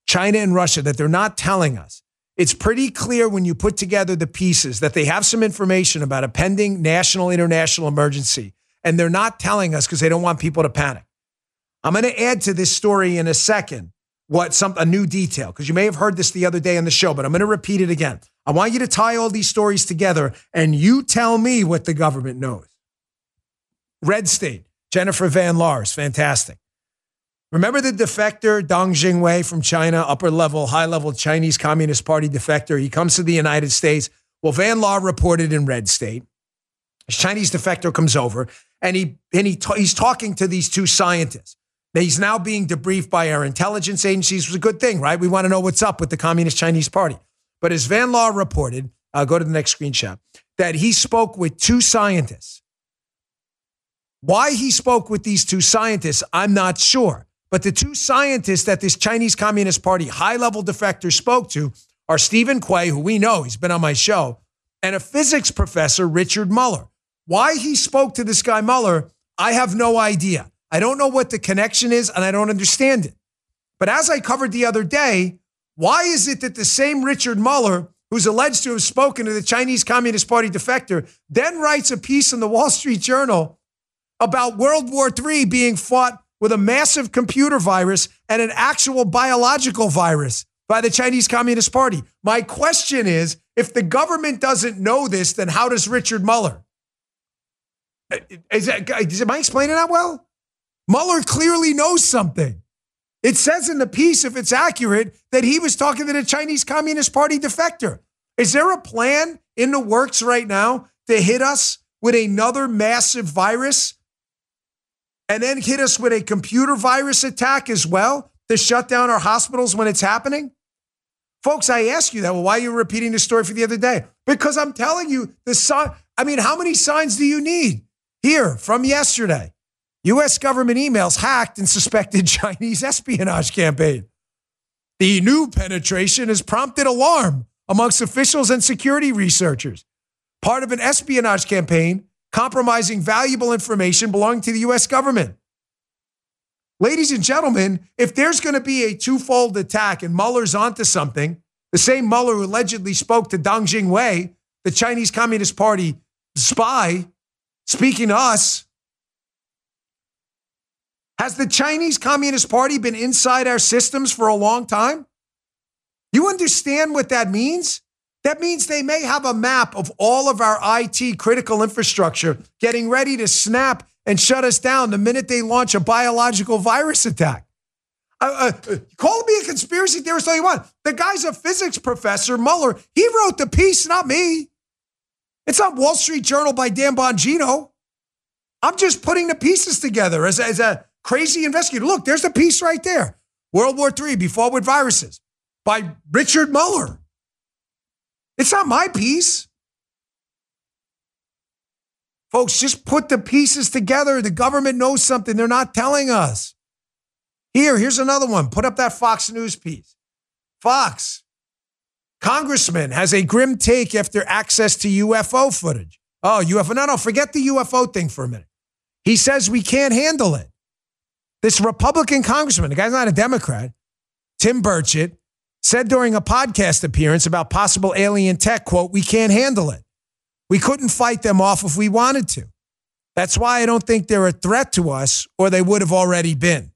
China and Russia that they're not telling us. It's pretty clear when you put together the pieces that they have some information about a pending national international emergency, and they're not telling us because they don't want people to panic. I'm going to add to this story in a second what some a new detail because you may have heard this the other day on the show, but I'm going to repeat it again. I want you to tie all these stories together and you tell me what the government knows. Red State, Jennifer Van Laar, fantastic. Remember the defector Dong Jingwei from China, upper level, high level Chinese Communist Party defector? He comes to the United States. Well, Van Laar reported in Red State. This Chinese defector comes over and he and he ta- he's talking to these two scientists. Now, he's now being debriefed by our intelligence agencies. It was a good thing, right? We want to know what's up with the Communist Chinese Party. But as Van Laar reported, uh, go to the next screenshot, that he spoke with two scientists. Why he spoke with these two scientists, I'm not sure. But the two scientists that this Chinese Communist Party high level defector spoke to are Steven Quay, who we know, he's been on my show, and a physics professor, Richard Muller. Why he spoke to this guy Muller, I have no idea. I don't know what the connection is, and I don't understand it. But as I covered the other day, why is it that the same Richard Muller, who's alleged to have spoken to the Chinese Communist Party defector, then writes a piece in the Wall Street Journal about World War III being fought with a massive computer virus and an actual biological virus by the Chinese Communist Party. My question is if the government doesn't know this, then how does Richard Muller? Is that, am I explaining that well? Muller clearly knows something. It says in the piece, if it's accurate, that he was talking to the Chinese Communist Party defector. Is there a plan in the works right now to hit us with another massive virus and then hit us with a computer virus attack as well to shut down our hospitals when it's happening? Folks, I ask you that. Well, why are you repeating the story for the other day? Because I'm telling you the sign. I mean, how many signs do you need? Here from yesterday. US government emails hacked and suspected Chinese espionage campaign. The new penetration has prompted alarm amongst officials and security researchers, part of an espionage campaign compromising valuable information belonging to the U.S. government. Ladies and gentlemen, if there's going to be a twofold attack and Muller's onto something, the same Muller who allegedly spoke to Dong Jingwei, the Chinese Communist Party spy, speaking to us, has the Chinese Communist Party been inside our systems for a long time? You understand what that means? That means they may have a map of all of our IT critical infrastructure getting ready to snap and shut us down the minute they launch a biological virus attack. Uh, uh, call me a conspiracy theorist all you want. The guy's a physics professor, Muller. He wrote the piece, not me. It's not Wall Street Journal by Dan Bongino. I'm just putting the pieces together as, as a crazy investigator. Look, there's the piece right there. World War III, Before with Viruses by Richard Muller. It's not my piece. Folks, just put the pieces together. The government knows something they're not telling us. Here, here's another one. Put up that Fox News piece. Fox, congressman has a grim take after access to UFO footage. Oh, UFO. No, no, forget the UFO thing for a minute. He says we can't handle it. This Republican congressman, the guy's not a Democrat, Tim Burchett, said during a podcast appearance about possible alien tech, quote, we can't handle it. We couldn't fight them off if we wanted to. That's why I don't think they're a threat to us, or they would have already been.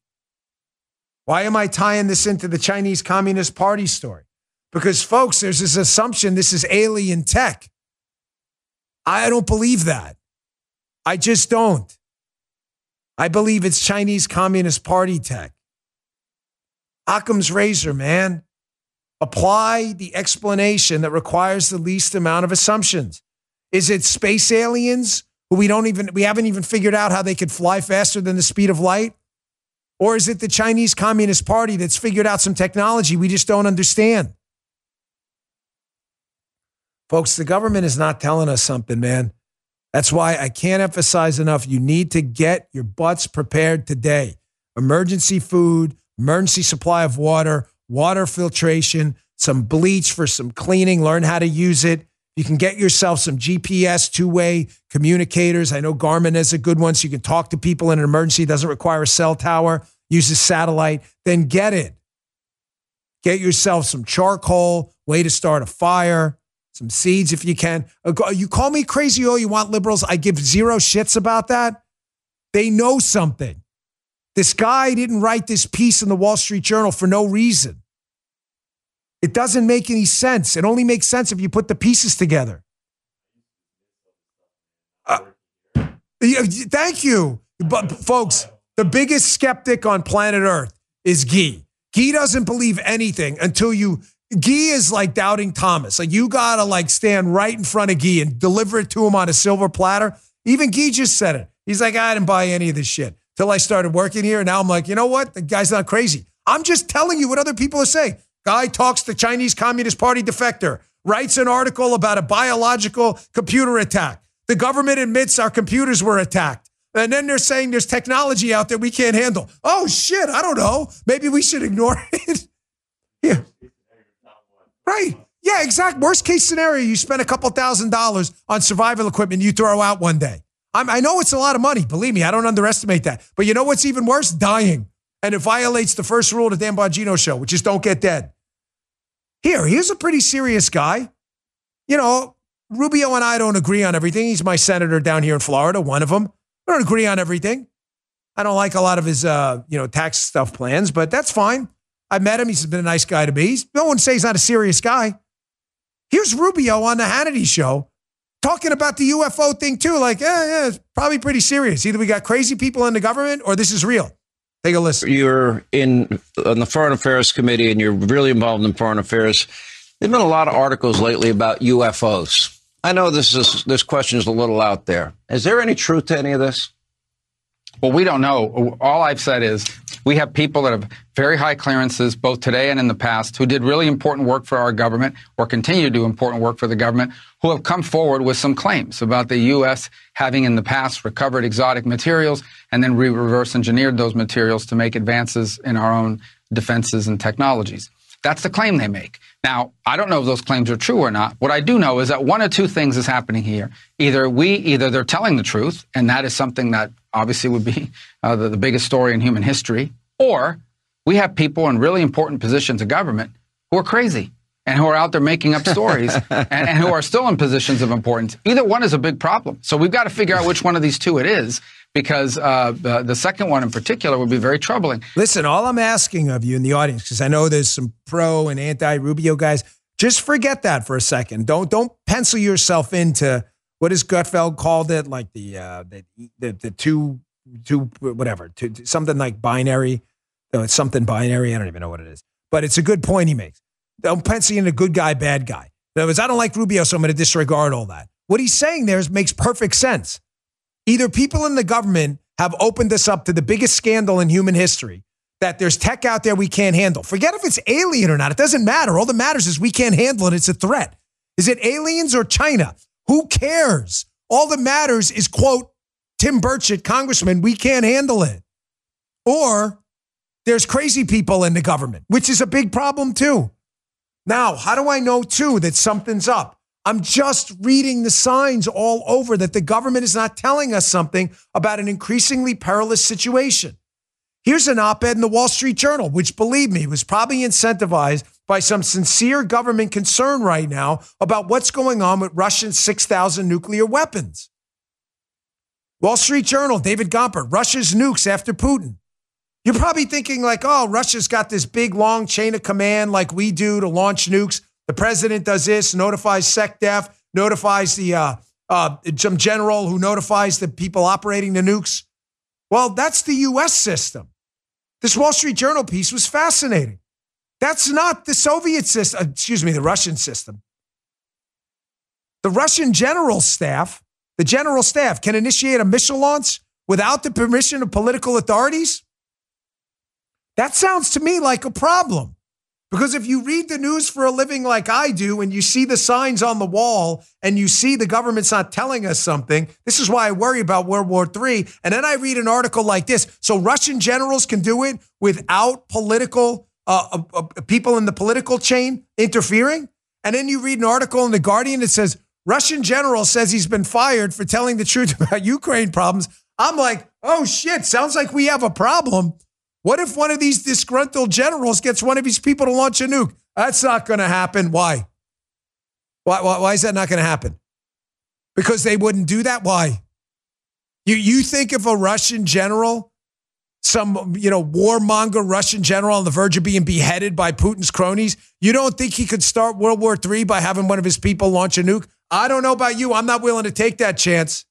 Why am I tying this into the Chinese Communist Party story? Because, folks, there's this assumption this is alien tech. I don't believe that. I just don't. I believe it's Chinese Communist Party tech. Occam's razor, man. Apply the explanation that requires the least amount of assumptions. Is it space aliens who we don't even we haven't even figured out how they could fly faster than the speed of light? Or is it the Chinese Communist Party that's figured out some technology we just don't understand? Folks, the government is not telling us something, man. That's why I can't emphasize enough. You need to get your butts prepared today. Emergency food, emergency supply of water, water filtration, some bleach for some cleaning, learn how to use it. You can get yourself some GPS two way communicators. I know Garmin is a good one so you can talk to people in an emergency. It doesn't require a cell tower, uses satellite. Then get it. Get yourself some charcoal, way to start a fire, some seeds if you can. Uh, you call me crazy all you want, liberals. I give zero shits about that. They know something. This guy didn't write this piece in the Wall Street Journal for no reason. It doesn't make any sense. It only makes sense if you put the pieces together. Uh, thank you. But folks, the biggest skeptic on planet Earth is Guy. Guy doesn't believe anything until you Guy is like doubting Thomas. Like you gotta like stand right in front of Guy and deliver it to him on a silver platter. Even Guy just said it. He's like, I didn't buy any of this shit till I started working here. Now I'm like, you know what? The guy's not crazy. I'm just telling you what other people are saying. Guy talks to Chinese Communist Party defector, writes an article about a biological computer attack. The government admits our computers were attacked. And then they're saying there's technology out there we can't handle. Oh, shit. I don't know. Maybe we should ignore it. yeah. Right. Yeah, exact. Worst case scenario, you spend a couple thousand dollars on survival equipment you throw out one day. I'm, i know it's a lot of money. Believe me, I don't underestimate that. But you know what's even worse? Dying and it violates the first rule of the Dan Bongino show, which is don't get dead. Here, here's a pretty serious guy. You know, Rubio and I don't agree on everything. He's my senator down here in Florida, one of them. I don't agree on everything. I don't like a lot of his, uh, you know, tax stuff plans, but that's fine. I met him. He's been a nice guy to me. He's, no one say he's not a serious guy. Here's Rubio on the Hannity show talking about the UFO thing too. Like, yeah, yeah, it's probably pretty serious. Either we got crazy people in the government or this is real. Take a listen. You're in on the Foreign Affairs Committee, and you're really involved in foreign affairs. There've been a lot of articles lately about UFOs. I know this is this question is a little out there. Is there any truth to any of this? Well, we don't know. All I've said is we have people that have very high clearances, both today and in the past, who did really important work for our government or continue to do important work for the government, who have come forward with some claims about the U.S. having in the past recovered exotic materials and then reverse engineered those materials to make advances in our own defenses and technologies. That's the claim they make. Now, I don't know if those claims are true or not. What I do know is that one of two things is happening here. Either we, either they're telling the truth, and that is something that obviously would be uh, the, the biggest story in human history, or we have people in really important positions of government who are crazy and who are out there making up stories and, and, who are still in positions of importance. Either one is a big problem. So we've got to figure out which one of these two it is because uh, the, the second one in particular would be very troubling. Listen, all I'm asking of you in the audience, because I know there's some pro and anti Rubio guys, just forget that for a second. Don't don't pencil yourself into what Gutfeld called it, like the uh, the, the the two two whatever, two, something like binary. No, it's something binary. I don't even know what it is, but it's a good point he makes. Don't pencil in a good guy, bad guy. In other words, I don't like Rubio, so I'm going to disregard all that. What he's saying there is, makes perfect sense. Either people in the government have opened this up to the biggest scandal in human history that there's tech out there we can't handle. Forget if it's alien or not. It doesn't matter. All that matters is we can't handle it. It's a threat. Is it aliens or China? Who cares? All that matters is, quote, Tim Burchett, congressman, we can't handle it. Or there's crazy people in the government, which is a big problem too. Now, how do I know too that something's up? I'm just reading the signs all over that the government is not telling us something about an increasingly perilous situation. Here's an op ed in the Wall Street Journal, which, believe me, was probably incentivized by some sincere government concern right now about what's going on with Russia's 6,000 nuclear weapons. Wall Street Journal, David Gompert, Russia's nukes after Putin. You're probably thinking, like, oh, Russia's got this big, long chain of command like we do to launch nukes. The president does this, notifies SecDef, notifies the uh, uh, some general who notifies the people operating the nukes. Well, that's the U.S. system. This Wall Street Journal piece was fascinating. That's not the Soviet system, uh, excuse me, the Russian system. The Russian general staff, the general staff can initiate a missile launch without the permission of political authorities. That sounds to me like a problem. Because if you read the news for a living like I do and you see the signs on the wall and you see the government's not telling us something, this is why I worry about World War III. And then I read an article like this. So Russian generals can do it without political uh, uh, uh, people in the political chain interfering. And then you read an article in The Guardian that says Russian general says he's been fired for telling the truth about Ukraine problems. I'm like, oh shit, sounds like we have a problem. What if one of these disgruntled generals gets one of these people to launch a nuke? That's not going to happen. Why? Why, why? why is that not going to happen? Because they wouldn't do that? Why? You, you think if a Russian general, some you know warmonger Russian general on the verge of being beheaded by Putin's cronies, you don't think he could start World War III by having one of his people launch a nuke? I don't know about you. I'm not willing to take that chance.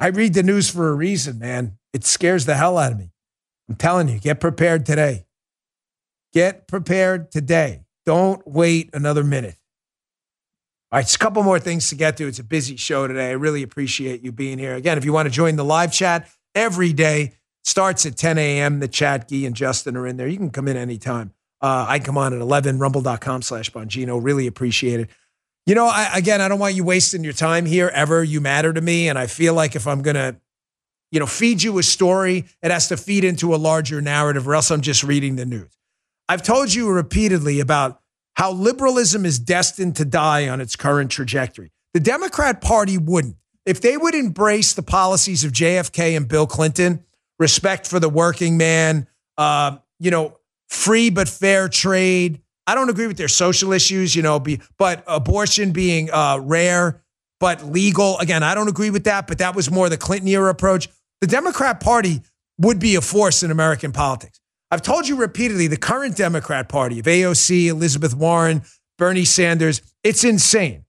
I read the news for a reason, man. It scares the hell out of me. I'm telling you, get prepared today. Get prepared today. Don't wait another minute. All right, it's a couple more things to get to. It's a busy show today. I really appreciate you being here. Again, if you want to join the live chat every day, starts at 10 a.m. The chat, Guy and Justin are in there. You can come in anytime. Uh, I come on at 11, rumble.com slash Bongino. Really appreciate it. You know, I, again, I don't want you wasting your time here ever. You matter to me. And I feel like if I'm going to you know, feed you a story. It has to feed into a larger narrative, or else I'm just reading the news. I've told you repeatedly about how liberalism is destined to die on its current trajectory. The Democrat Party wouldn't. If they would embrace the policies of JFK and Bill Clinton, respect for the working man, uh, you know, free but fair trade. I don't agree with their social issues, you know, be, but abortion being uh, rare but legal. Again, I don't agree with that, but that was more the Clinton era approach. The Democrat Party would be a force in American politics. I've told you repeatedly the current Democrat Party of AOC, Elizabeth Warren, Bernie Sanders, it's insane.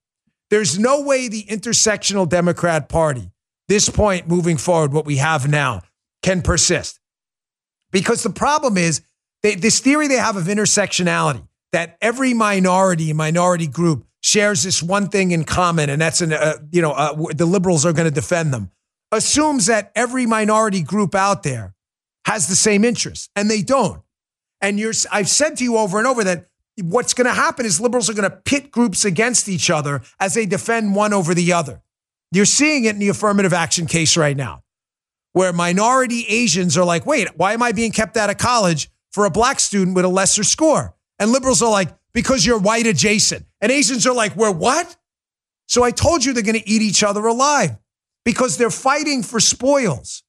There's no way the intersectional Democrat Party, this point moving forward, what we have now, can persist. Because the problem is they, this theory they have of intersectionality, that every minority and minority group shares this one thing in common, and that's an, uh, you know, uh, the liberals are going to defend them assumes that every minority group out there has the same interests, and they don't. And you're, I've said to you over and over that what's going to happen is liberals are going to pit groups against each other as they defend one over the other. You're seeing it in the affirmative action case right now, where minority Asians are like, wait, why am I being kept out of college for a black student with a lesser score. And liberals are like, because you're white adjacent. And Asians are like, we're what? So I told you they're going to eat each other alive because they're fighting for spoils.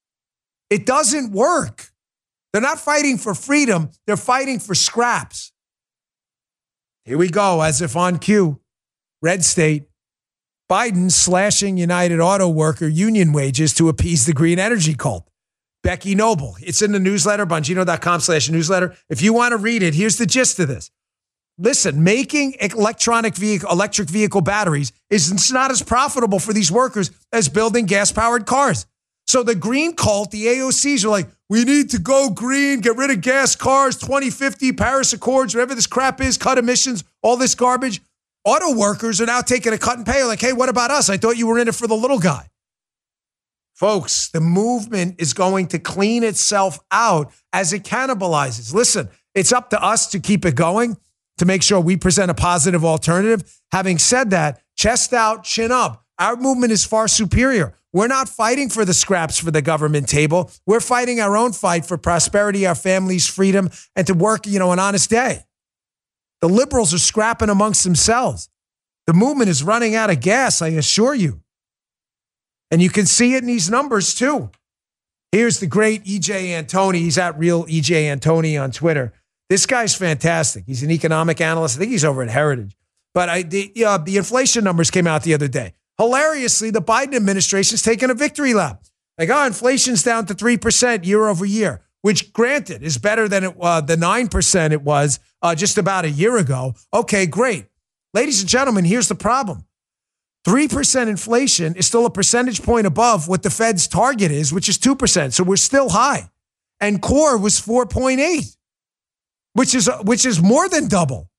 It doesn't work. They're not fighting for freedom, they're fighting for scraps. Here we go, as if on cue. Red state. Biden slashing United Auto Worker union wages to appease the green energy cult. Becky Noble. It's in the newsletter, bongino.com slash newsletter. If you want to read it, here's the gist of this. Listen, making electronic vehicle, electric vehicle batteries is not as profitable for these workers as building gas powered cars. So the green cult, the AOCs are like, we need to go green, get rid of gas cars, 2050, Paris Accords, whatever this crap is, cut emissions, all this garbage. Auto workers are now taking a cut and pay. Like, hey, what about us? I thought you were in it for the little guy. Folks, the movement is going to clean itself out as it cannibalizes. Listen, it's up to us to keep it going, to make sure we present a positive alternative. Having said that, chest out, chin up. Our movement is far superior. We're not fighting for the scraps for the government table. We're fighting our own fight for prosperity, our families' freedom, and to work, you know, an honest day. The liberals are scrapping amongst themselves. The movement is running out of gas, I assure you. And you can see it in these numbers too. Here's the great EJ Antoni. He's at real EJ Antoni on Twitter. This guy's fantastic. He's an economic analyst. I think he's over at Heritage. But I, the, the inflation numbers came out the other day. Hilariously, the Biden administration's taken a victory lap. Like, oh, inflation's down to 3% year over year, which granted is better than it, uh, the 9% it was uh, just about a year ago. Okay, great. Ladies and gentlemen, here's the problem 3% inflation is still a percentage point above what the Fed's target is, which is 2%. So we're still high. And core was 4.8, which is, which is more than double.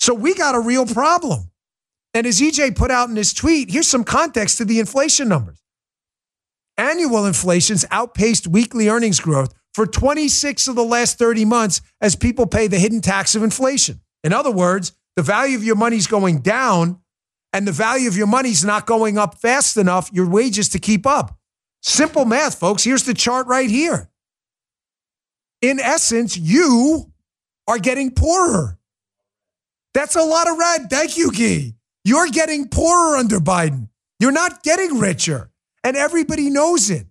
So we got a real problem. And as EJ put out in his tweet, here's some context to the inflation numbers. Annual inflation's outpaced weekly earnings growth for 26 of the last 30 months as people pay the hidden tax of inflation. In other words, the value of your money's going down and the value of your money's not going up fast enough, your wages to keep up. Simple math, folks. Here's the chart right here. In essence, you are getting poorer. That's a lot of red. Thank you, Guy. You're getting poorer under Biden. You're not getting richer. And everybody knows it.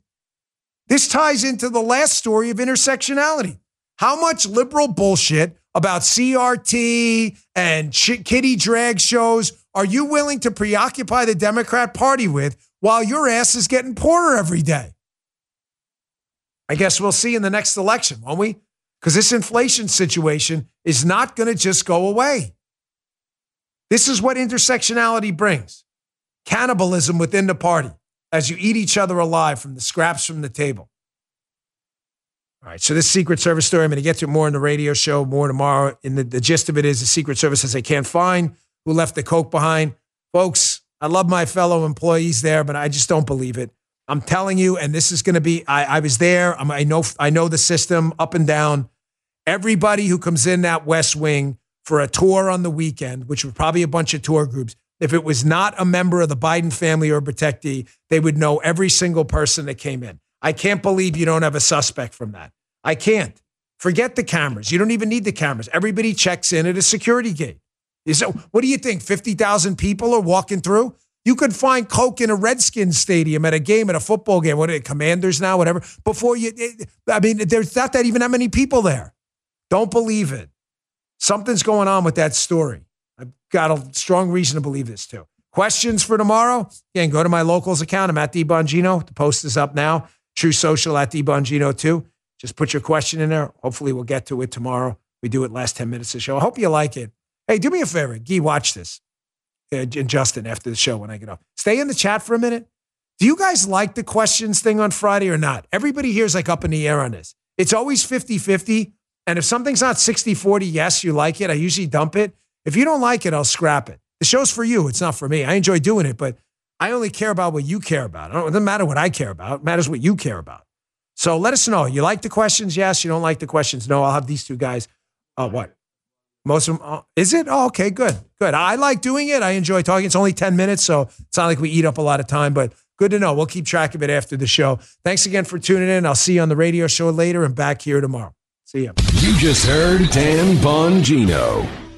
This ties into the last story of intersectionality. How much liberal bullshit about CRT and kitty drag shows are you willing to preoccupy the Democrat Party with while your ass is getting poorer every day? I guess we'll see in the next election, won't we? Because this inflation situation is not going to just go away. This is what intersectionality brings cannibalism within the party as you eat each other alive from the scraps from the table. All right, so this Secret Service story, I'm going to get to more in the radio show, more tomorrow. And the, the gist of it is the Secret Service says they can't find who left the Coke behind. Folks, I love my fellow employees there, but I just don't believe it. I'm telling you, and this is going to be, I, I was there. I'm, I know, I know the system up and down. Everybody who comes in that West Wing for a tour on the weekend, which was probably a bunch of tour groups, if it was not a member of the Biden family or protectee, they would know every single person that came in. I can't believe you don't have a suspect from that. I can't. Forget the cameras. You don't even need the cameras. Everybody checks in at a security gate. So, what do you think? 50,000 people are walking through? You could find Coke in a Redskins stadium at a game, at a football game. What are they, Commanders now, whatever. Before you, I mean, there's not that even that many people there. Don't believe it. Something's going on with that story. I've got a strong reason to believe this too. Questions for tomorrow? Again, go to my locals account. I'm at DeBongino. The post is up now. Truth Social at DeBongino too. Just put your question in there. Hopefully, we'll get to it tomorrow. We do it last 10 minutes of the show. I hope you like it. Hey, do me a favor. Gee, watch this. Uh, and Justin, after the show when I get off. Stay in the chat for a minute. Do you guys like the questions thing on Friday or not? Everybody here is like up in the air on this. It's always 50 50. And if something's not 60 40, yes, you like it, I usually dump it. If you don't like it, I'll scrap it. The show's for you. It's not for me. I enjoy doing it, but I only care about what you care about. It doesn't matter what I care about. It matters what you care about. So let us know. You like the questions? Yes. You don't like the questions? No. I'll have these two guys. Uh, what? Most of them. Uh, is it? Oh, okay. Good. Good. I like doing it. I enjoy talking. It's only 10 minutes, so it's not like we eat up a lot of time, but good to know. We'll keep track of it after the show. Thanks again for tuning in. I'll see you on the radio show later and back here tomorrow. See ya. You just heard Dan Bongino.